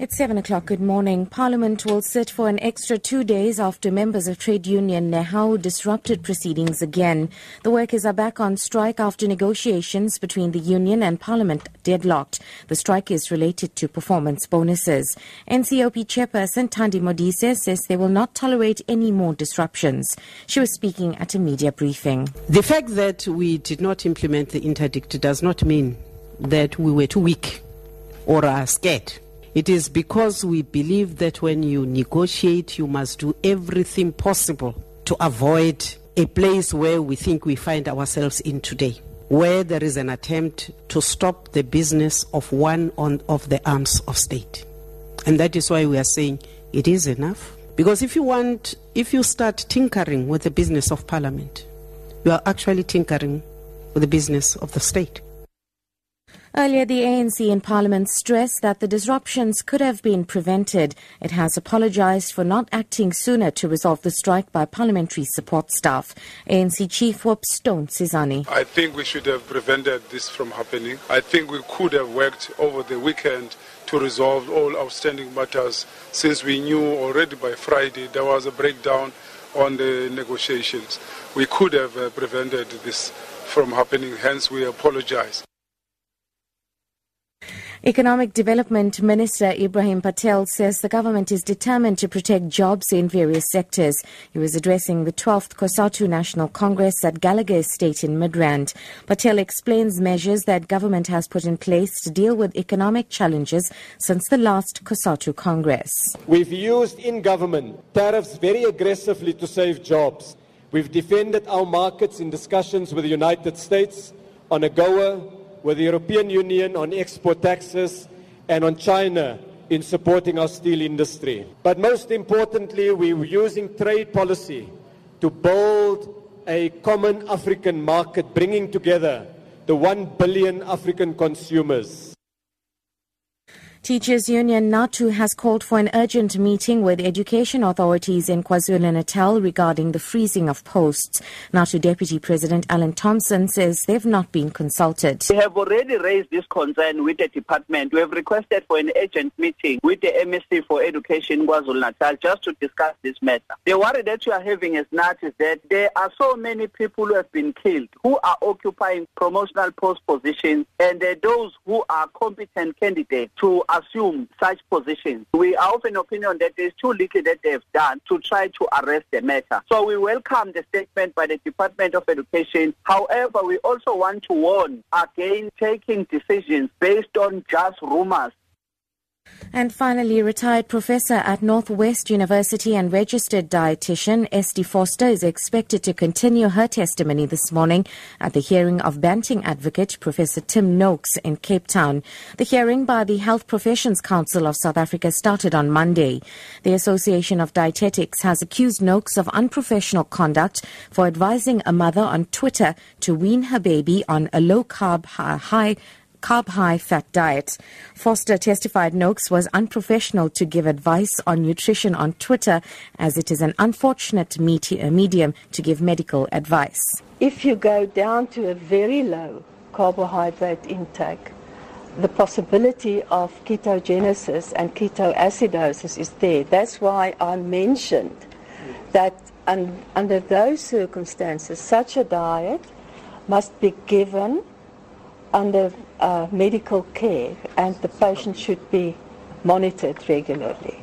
It's 7 o'clock. Good morning. Parliament will sit for an extra two days after members of trade union NEHAWU disrupted proceedings again. The workers are back on strike after negotiations between the union and Parliament deadlocked. The strike is related to performance bonuses. NCOP chairperson Thandi Modise says they will not tolerate any more disruptions. She was speaking at a media briefing. The fact that we did not implement the interdict does not mean that we were too weak or are scared. It is because we believe that when you negotiate, you must do everything possible to avoid a place where we think we find ourselves in today, where there is an attempt to stop the business of one of the arms of state. And that is why we are saying it is enough. Because if you want, if you start tinkering with the business of parliament, you are actually tinkering with the business of the state. Earlier, the ANC in Parliament stressed that the disruptions could have been prevented. It has apologized for not acting sooner to resolve the strike by parliamentary support staff. ANC Chief Whip Stone Sizani. I think we should have prevented this from happening. I think we could have worked over the weekend to resolve all outstanding matters since we knew already by Friday there was a breakdown on the negotiations. We could have uh, prevented this from happening, hence we apologize. Economic Development Minister Ebrahim Patel says the government is determined to protect jobs in various sectors. He was addressing the 12th COSATU National Congress at Gallagher Estate in Midrand. Patel explains measures that government has put in place to deal with economic challenges since the last COSATU Congress. We've used in government tariffs very aggressively to save jobs. We've defended our markets in discussions with the United States on AGOA with the European Union on export taxes and on China in supporting our steel industry. But most importantly, we're using trade policy to build a common African market, bringing together the 1 billion African consumers. Teachers Union NATU has called for an urgent meeting with education authorities in KwaZulu-Natal regarding the freezing of posts. NATU Deputy President Alan Thompson says they've not been consulted. We have already raised this concern with the department. We have requested for an urgent meeting with the MEC for Education KwaZulu-Natal just to discuss this matter. The worry that we are having as NATU is that there are so many people who have been killed who are occupying promotional post positions and uh, those who are competent candidates to assume such positions. We are of an opinion that there is too little that they have done to try to arrest the matter. So we welcome the statement by the Department of Education. However, we also want to warn against taking decisions based on just rumors and finally, retired professor at Northwest University and registered dietitian Estie Vorster is expected to continue her testimony this morning at the hearing of Banting advocate Professor Tim Noakes in Cape Town. The hearing by the Health Professions Council of South Africa started on Monday. The Association of Dietetics has accused Noakes of unprofessional conduct for advising a mother on Twitter to wean her baby on a low carb, high carb high fat diet. Vorster testified Noakes was unprofessional to give advice on nutrition on Twitter as it is an unfortunate uh, medium to give medical advice. If you go down to a very low carbohydrate intake, the possibility of ketogenesis and ketoacidosis is there. That's why I mentioned that un- under those circumstances, such a diet must be given under uh, medical care and the patient should be monitored regularly.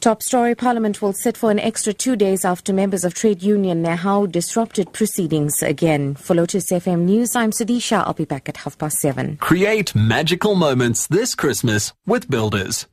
Top story Parliament will sit for an extra two days after members of trade union NEHAWU disrupted proceedings again. For Lotus FM News, I'm Sudisha. I'll be back at half past seven. Create magical moments this Christmas with Builders.